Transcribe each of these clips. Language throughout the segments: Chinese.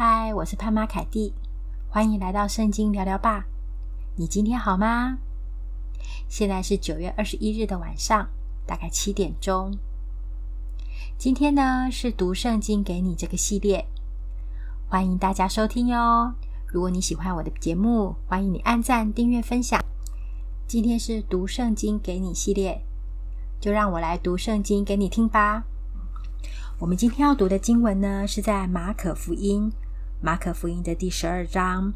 嗨，我是潘妈凯蒂，欢迎来到圣经聊聊吧。你今天好吗？现在是九月二十一日的晚上，大概七点钟。今天呢是读圣经给你这个系列，欢迎大家收听哟。如果你喜欢我的节目，欢迎你按赞、订阅、分享。今天是读圣经给你系列，就让我来读圣经给你听吧。我们今天要读的经文呢，是在马可福音，马可福音的第十二章。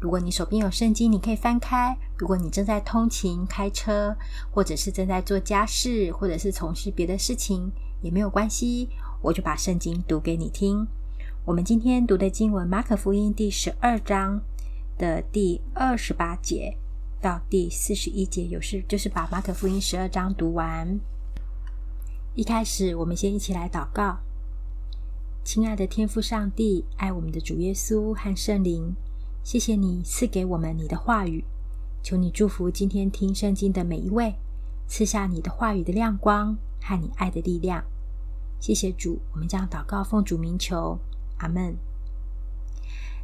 如果你手边有圣经，你可以翻开。如果你正在通勤、开车，或者是正在做家事，或者是从事别的事情，也没有关系，我就把圣经读给你听。我们今天读的经文，马可福音第十二章的第二十八节到第四十一节，有事就是把马可福音十二章读完。一开始，我们先一起来祷告。亲爱的天父上帝，爱我们的主耶稣和圣灵，谢谢你赐给我们你的话语，求你祝福今天听圣经的每一位，赐下你的话语的亮光和你爱的力量。谢谢主，我们将祷告奉主名求，阿门。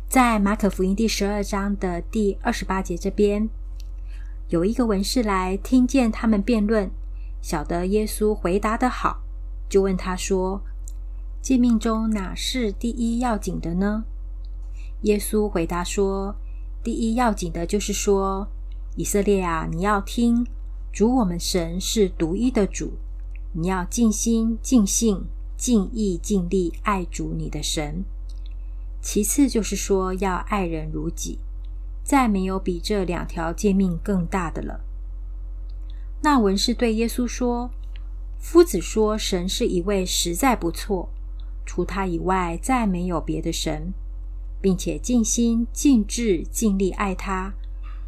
在马可福音第十二章的第二十八节这边，有一个文士来听见他们辩论，晓得耶稣回答的好，就问他说。诫命中哪是第一要紧的呢？耶稣回答说：“第一要紧的就是说，以色列啊，你要听，主我们神是独一的主，你要尽心、尽性、尽意、尽力爱主你的神。其次就是说，要爱人如己，再没有比这两条诫命更大的了。”那文士对耶稣说：“夫子说神是一位，实在不错。”除他以外，再没有别的神，并且尽心、尽志、尽力爱他，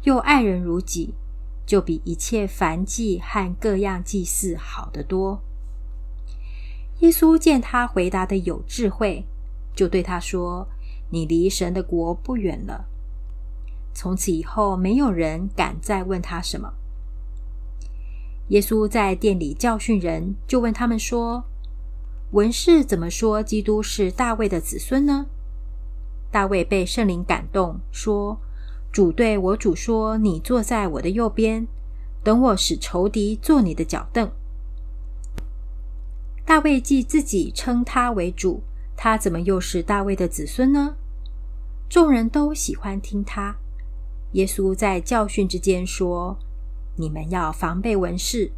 又爱人如己，就比一切凡祭和各样祭祀好得多。耶稣见他回答的有智慧，就对他说：“你离神的国不远了。”从此以后，没有人敢再问他什么。耶稣在殿里教训人，就问他们说。文士怎么说基督是大卫的子孙呢？大卫被圣灵感动，说：“主对我主说，你坐在我的右边，等我使仇敌坐你的脚凳。”大卫既自己称他为主，他怎么又是大卫的子孙呢？众人都喜欢听他。耶稣在教训之间说：“你们要防备文士，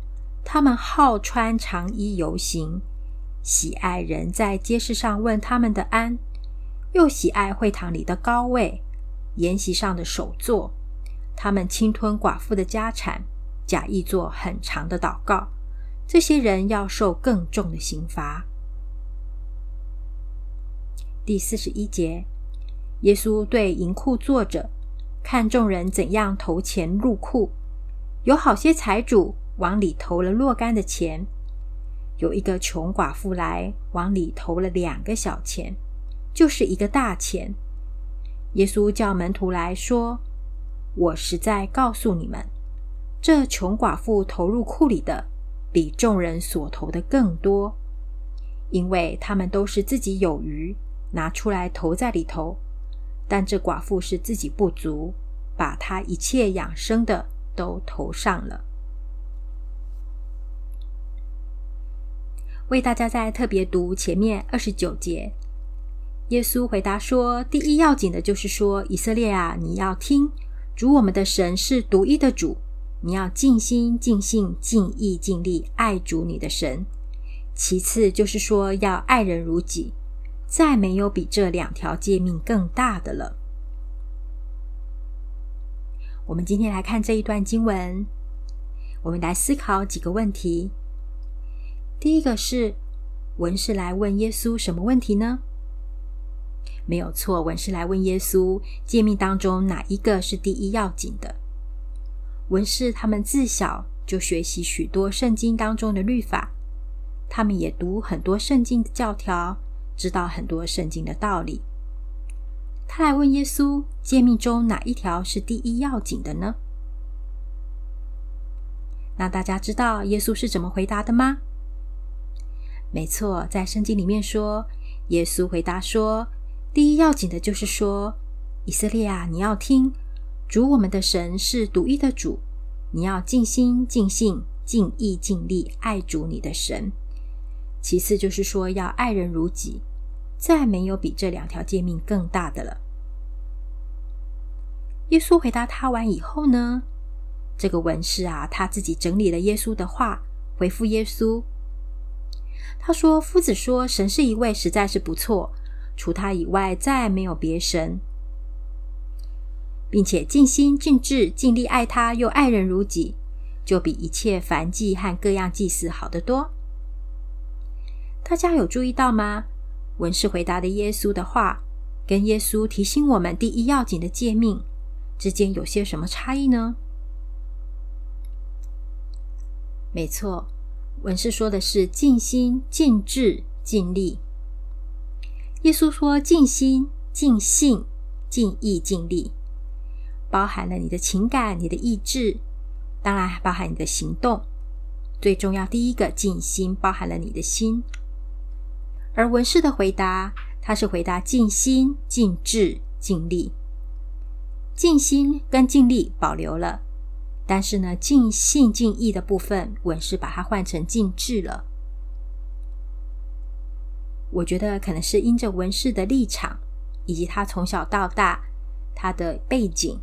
他们好穿长衣游行。”喜爱人在街市上问他们的安，又喜爱会堂里的高位、筵席上的首座。他们侵吞寡妇的家产，假意做很长的祷告。这些人要受更重的刑罚。第四十一节，耶稣对银库坐着，看众人怎样投钱入库，有好些财主往里投了若干的钱。有一个穷寡妇来往里投了两个小钱，就是一个大钱。耶稣叫门徒来说：“我实在告诉你们，这穷寡妇投入库里的，比众人所投的更多，因为他们都是自己有余，拿出来投在里头。但这寡妇是自己不足，把她一切养生的都投上了。”为大家再特别读前面二十九节，耶稣回答说：“第一要紧的就是说，以色列啊，你要听，主我们的神是独一的主，你要尽心、尽性、尽意、尽力爱主你的神。其次就是说，要爱人如己，再没有比这两条诫命更大的了。”我们今天来看这一段经文，我们来思考几个问题。第一个是文士来问耶稣什么问题呢？没有错，文士来问耶稣诫命当中哪一个是第一要紧的？文士他们自小就学习许多圣经当中的律法，他们也读很多圣经的教条，知道很多圣经的道理。他来问耶稣诫命中哪一条是第一要紧的呢？那大家知道耶稣是怎么回答的吗？没错，在圣经里面说，耶稣回答说：“第一要紧的就是说，以色列啊，你要听，主我们的神是独一的主，你要尽心、尽性、尽意、尽力爱主你的神。其次就是说，要爱人如己，再没有比这两条诫命更大的了。耶稣回答他完以后呢，这个文士啊，他自己整理了耶稣的话，回复耶稣。他说：“夫子说，神是一位，实在是不错。除他以外，再没有别神，并且尽心尽志尽力爱他，又爱人如己，就比一切凡祭和各样祭祀好得多。”大家有注意到吗？文士回答的耶稣的话，跟耶稣提醒我们第一要紧的诫命之间有些什么差异呢？没错。文士说的是尽心、尽志、尽力。耶稣说尽心、尽性、尽意、尽力，包含了你的情感、你的意志，当然还包含你的行动。最重要，第一个尽心，包含了你的心。而文士的回答，他是回答尽心、尽志、尽力。尽心跟尽力保留了。但是呢，尽性尽意的部分，文士把它换成尽智了。我觉得可能是因着文士的立场，以及他从小到大他的背景，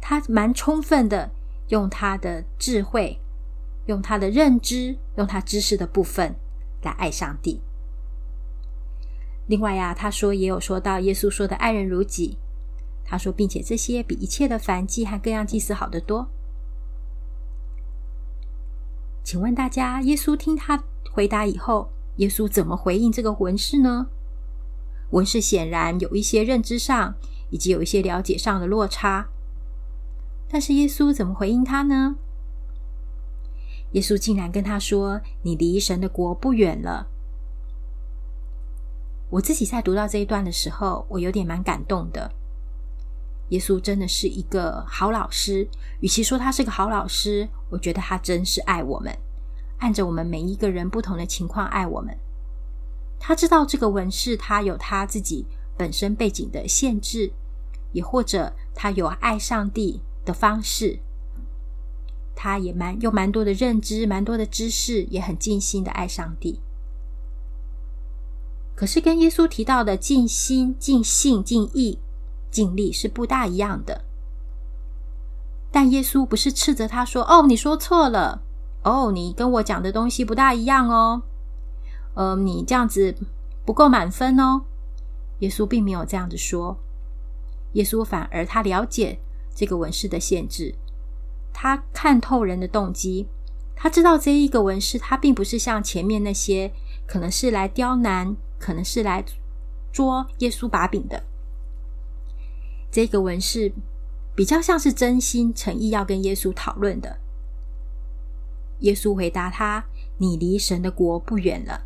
他蛮充分的用他的智慧、用他的认知、用他知识的部分来爱上帝。另外呀，他说也有说到耶稣说的爱人如己，他说，并且这些比一切的凡祭和各样祭祀好得多。请问大家，耶稣听他回答以后，耶稣怎么回应这个文士呢？文士显然有一些认知上以及有一些了解上的落差，但是耶稣怎么回应他呢？耶稣竟然跟他说：“你离神的国不远了。”我自己在读到这一段的时候，我有点蛮感动的。耶稣真的是一个好老师，与其说他是个好老师，我觉得他真是爱我们，按着我们每一个人不同的情况爱我们。他知道这个文士他有他自己本身背景的限制，也或者他有爱上帝的方式，他也蛮有蛮多的认知，蛮多的知识，也很尽心的爱上帝。可是跟耶稣提到的尽心、尽性、尽意。尽力是不大一样的，但耶稣不是斥责他说：“哦，你说错了，哦，你跟我讲的东西不大一样哦，呃，你这样子不够满分哦。”耶稣并没有这样子说，耶稣反而他了解这个文士的限制，他看透人的动机，他知道这一个文士他并不是像前面那些可能是来刁难，可能是来捉耶稣把柄的。这个文是比较像是真心诚意要跟耶稣讨论的。耶稣回答他：“你离神的国不远了。”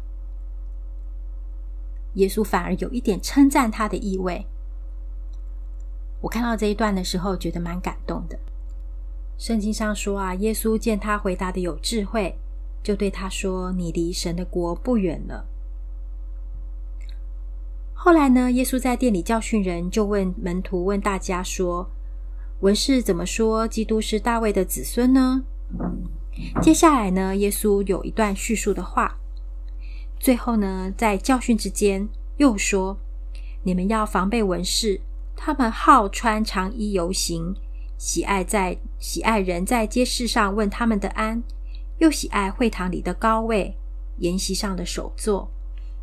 耶稣反而有一点称赞他的意味。我看到这一段的时候，觉得蛮感动的。圣经上说啊，耶稣见他回答的有智慧，就对他说：“你离神的国不远了。”后来呢，耶稣在店里教训人，就问门徒，问大家说：“文士怎么说基督是大卫的子孙呢？”接下来呢，耶稣有一段叙述的话。最后呢，在教训之间又说：“你们要防备文士，他们好穿长衣游行，喜爱在喜爱人在街市上问他们的安，又喜爱会堂里的高位，筵席上的首座。”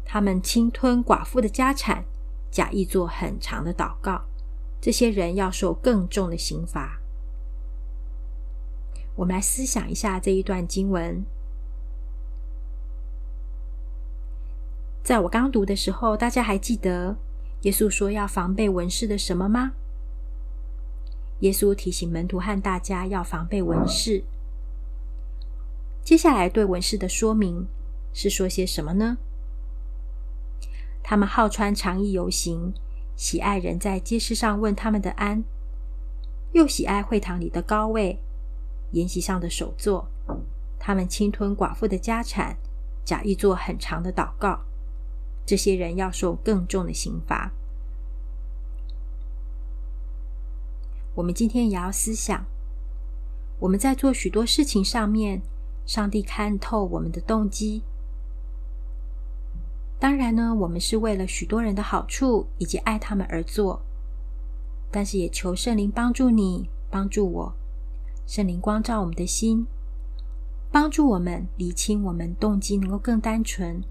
他们侵吞寡妇的家产，假意做很长的祷告。这些人要受更重的刑罚。我们来思想一下这一段经文。在我刚读的时候，大家还记得耶稣说要防备文士的什么吗？耶稣提醒门徒和大家要防备文士。接下来对文士的说明是说些什么呢？他们好穿长衣游行，喜爱人在街市上问他们的安，又喜爱会堂里的高位，筵席上的首座，他们侵吞寡妇的家产，假意做很长的祷告，这些人要受更重的刑罚。我们今天也要思想，我们在做许多事情上面，上帝看透我们的动机。当然呢，我们是为了许多人的好处以及爱他们而做，但是也求圣灵帮助你，帮助我，圣灵光照我们的心，帮助我们厘清我们动机，能够更单纯。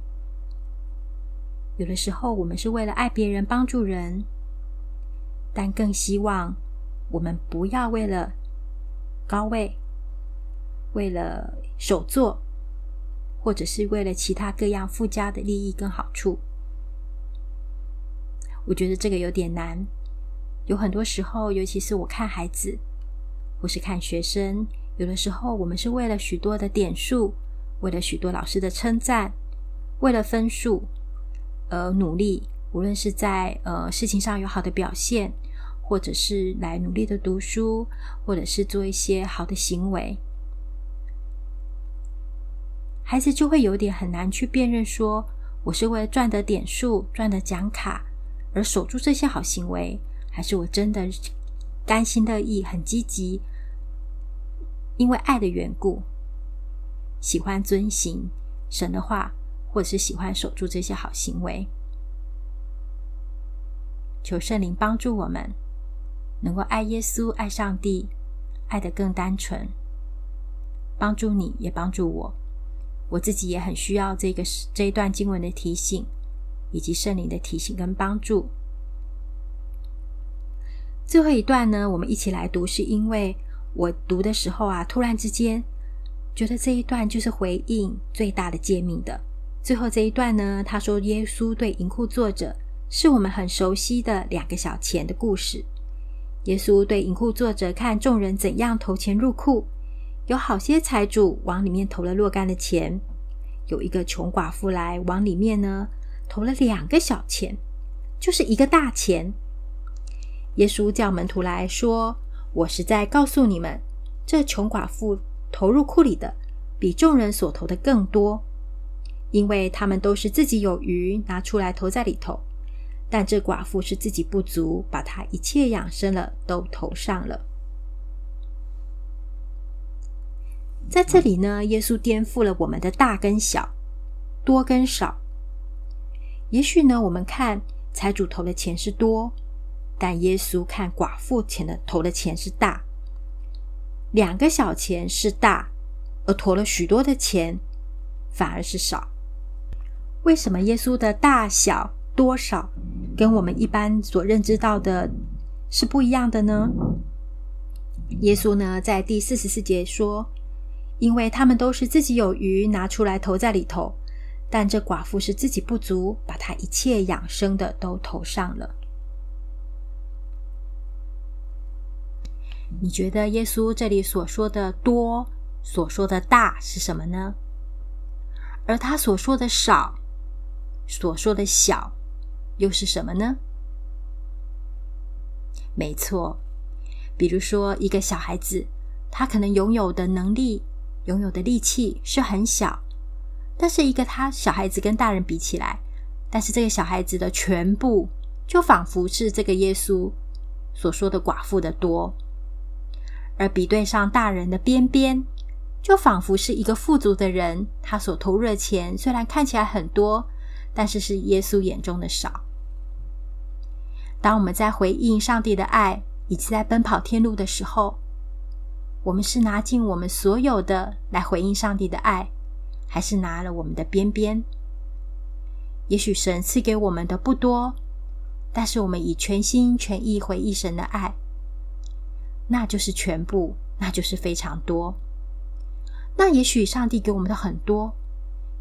有的时候，我们是为了爱别人、帮助人，但更希望我们不要为了高位、为了首座。或者是为了其他各样附加的利益跟好处，我觉得这个有点难。有很多时候，尤其是我看孩子，或是看学生，有的时候我们是为了许多的点数，为了许多老师的称赞，为了分数而努力。无论是在呃事情上有好的表现，或者是来努力的读书，或者是做一些好的行为。孩子就会有点很难去辨认，说我是为了赚得点数、赚得奖卡而守住这些好行为，还是我真的甘心乐意、很积极，因为爱的缘故，喜欢遵行神的话，或者是喜欢守住这些好行为。求圣灵帮助我们，能够爱耶稣、爱上帝，爱得更单纯，帮助你也帮助我。我自己也很需要这个这一段经文的提醒，以及圣灵的提醒跟帮助。最后一段呢，我们一起来读，是因为我读的时候啊，突然之间觉得这一段就是回应最大的诫命的。最后这一段呢，他说耶稣对银库作者，是我们很熟悉的两个小钱的故事。耶稣对银库作者看众人怎样投钱入库。有好些财主往里面投了若干的钱，有一个穷寡妇来往里面呢投了两个小钱，就是一个大钱。耶稣叫门徒来说：“我实在告诉你们，这穷寡妇投入库里的比众人所投的更多，因为他们都是自己有余拿出来投在里头，但这寡妇是自己不足，把她一切养生了都投上了。”在这里呢，耶稣颠覆了我们的大跟小、多跟少。也许呢，我们看财主投的钱是多，但耶稣看寡妇钱的投的钱是大。两个小钱是大，而投了许多的钱反而是少。为什么耶稣的大小、多少跟我们一般所认知到的是不一样的呢？耶稣呢，在第四十四节说。因为他们都是自己有余拿出来投在里头，但这寡妇是自己不足，把她一切养生的都投上了。你觉得耶稣这里所说的多，所说的大是什么呢？而他所说的少，所说的小，又是什么呢？没错，比如说一个小孩子，他可能拥有的能力。拥有的力气是很小，但是一个他小孩子跟大人比起来，但是这个小孩子的全部就仿佛是这个耶稣所说的寡妇的多，而比对上大人的边边，就仿佛是一个富足的人，他所投入的钱虽然看起来很多，但是是耶稣眼中的少。当我们在回应上帝的爱，以及在奔跑天路的时候，我们是拿尽我们所有的来回应上帝的爱，还是拿了我们的边边？也许神赐给我们的不多，但是我们以全心全意回应神的爱，那就是全部，那就是非常多。那也许上帝给我们的很多，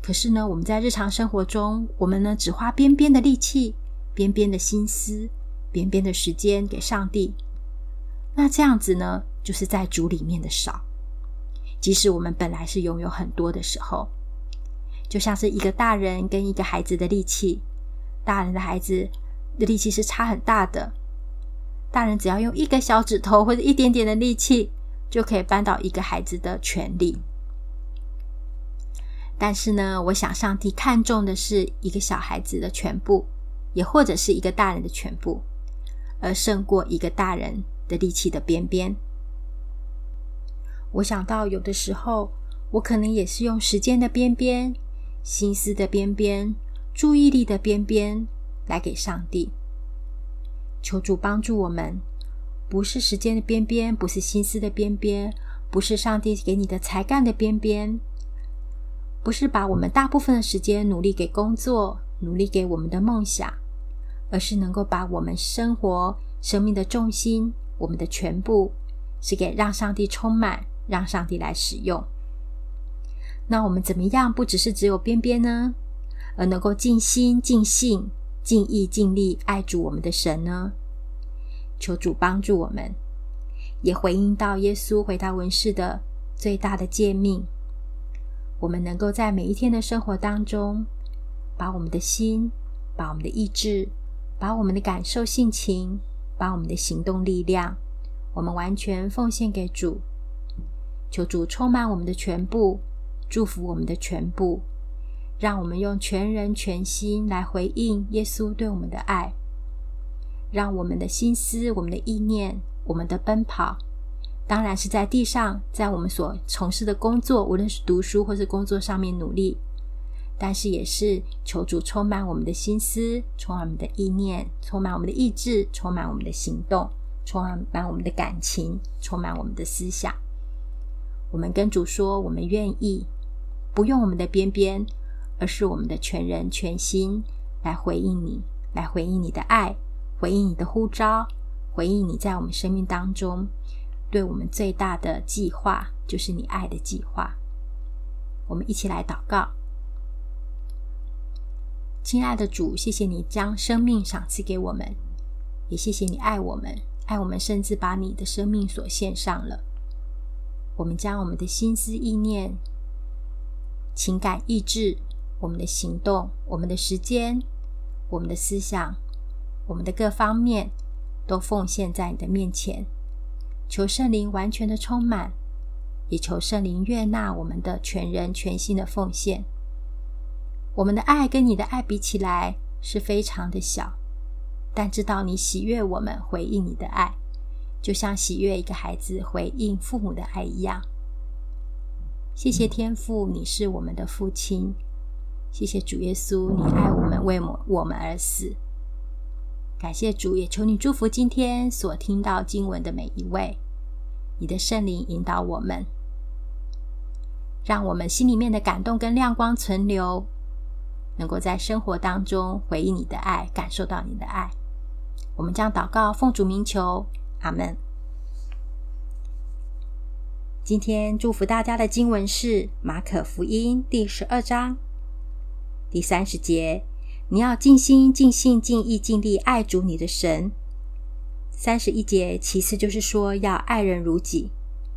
可是呢，我们在日常生活中，我们呢只花边边的力气、边边的心思、边边的时间给上帝。那这样子呢，就是在主里面的少。即使我们本来是拥有很多的时候，就像是一个大人跟一个孩子的力气，大人的孩子的力气是差很大的。大人只要用一个小指头或者一点点的力气，就可以扳倒一个孩子的权力。但是呢，我想上帝看重的是一个小孩子的全部，也或者是一个大人的全部。而胜过一个大人的力气的边边。我想到有的时候，我可能也是用时间的边边、心思的边边、注意力的边边来给上帝。求主帮助我们，不是时间的边边，不是心思的边边，不是上帝给你的才干的边边，不是把我们大部分的时间努力给工作，努力给我们的梦想，而是能够把我们生活、生命的重心、我们的全部，是给让上帝充满。让上帝来使用，那我们怎么样？不只是只有边边呢，而能够尽心、尽性、尽意、尽力爱主我们的神呢？求主帮助我们，也回应到耶稣回答文士的最大的诫命。我们能够在每一天的生活当中，把我们的心、把我们的意志、把我们的感受、性情、把我们的行动力量，我们完全奉献给主。求主充满我们的全部，祝福我们的全部，让我们用全人全心来回应耶稣对我们的爱。让我们的心思、我们的意念、我们的奔跑，当然是在地上，在我们所从事的工作，无论是读书或是工作上面努力，但是也是求主充满我们的心思，充满我们的意念，充满我们的意志，充满我们的行动，充满我们的感情，充满我们的思想。我们跟主说，我们愿意不用我们的边边，而是我们的全人全心来回应你，来回应你的爱，回应你的呼召，回应你在我们生命当中对我们最大的计划，就是你爱的计划。我们一起来祷告，亲爱的主，谢谢你将生命赏赐给我们，也谢谢你爱我们，爱我们甚至把你的生命所献上了。我们将我们的心思意念、情感意志、我们的行动、我们的时间、我们的思想、我们的各方面，都奉献在你的面前，求圣灵完全的充满，也求圣灵悦纳我们的全人全心的奉献。我们的爱跟你的爱比起来是非常的小，但知道你喜悦我们回应你的爱。就像喜悦一个孩子回应父母的爱一样。谢谢天父，你是我们的父亲。谢谢主耶稣，你爱我们，为我我们而死。感谢主，也求你祝福今天所听到经文的每一位。你的圣灵引导我们，让我们心里面的感动跟亮光存留，能够在生活当中回应你的爱，感受到你的爱。我们将祷告奉主名求。阿们。今天祝福大家的经文是马可福音第十二章第三十节。你要尽心、尽性、尽意、尽力爱主你的神。三十一节，其次就是说要爱人如己，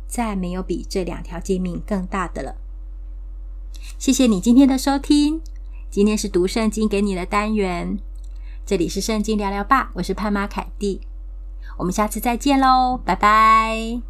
再没有比这两条诫命更大的了。谢谢你今天的收听。今天是读圣经给你的单元，这里是圣经聊聊吧，我是潘妈凯蒂。我们下次再见喽，拜拜。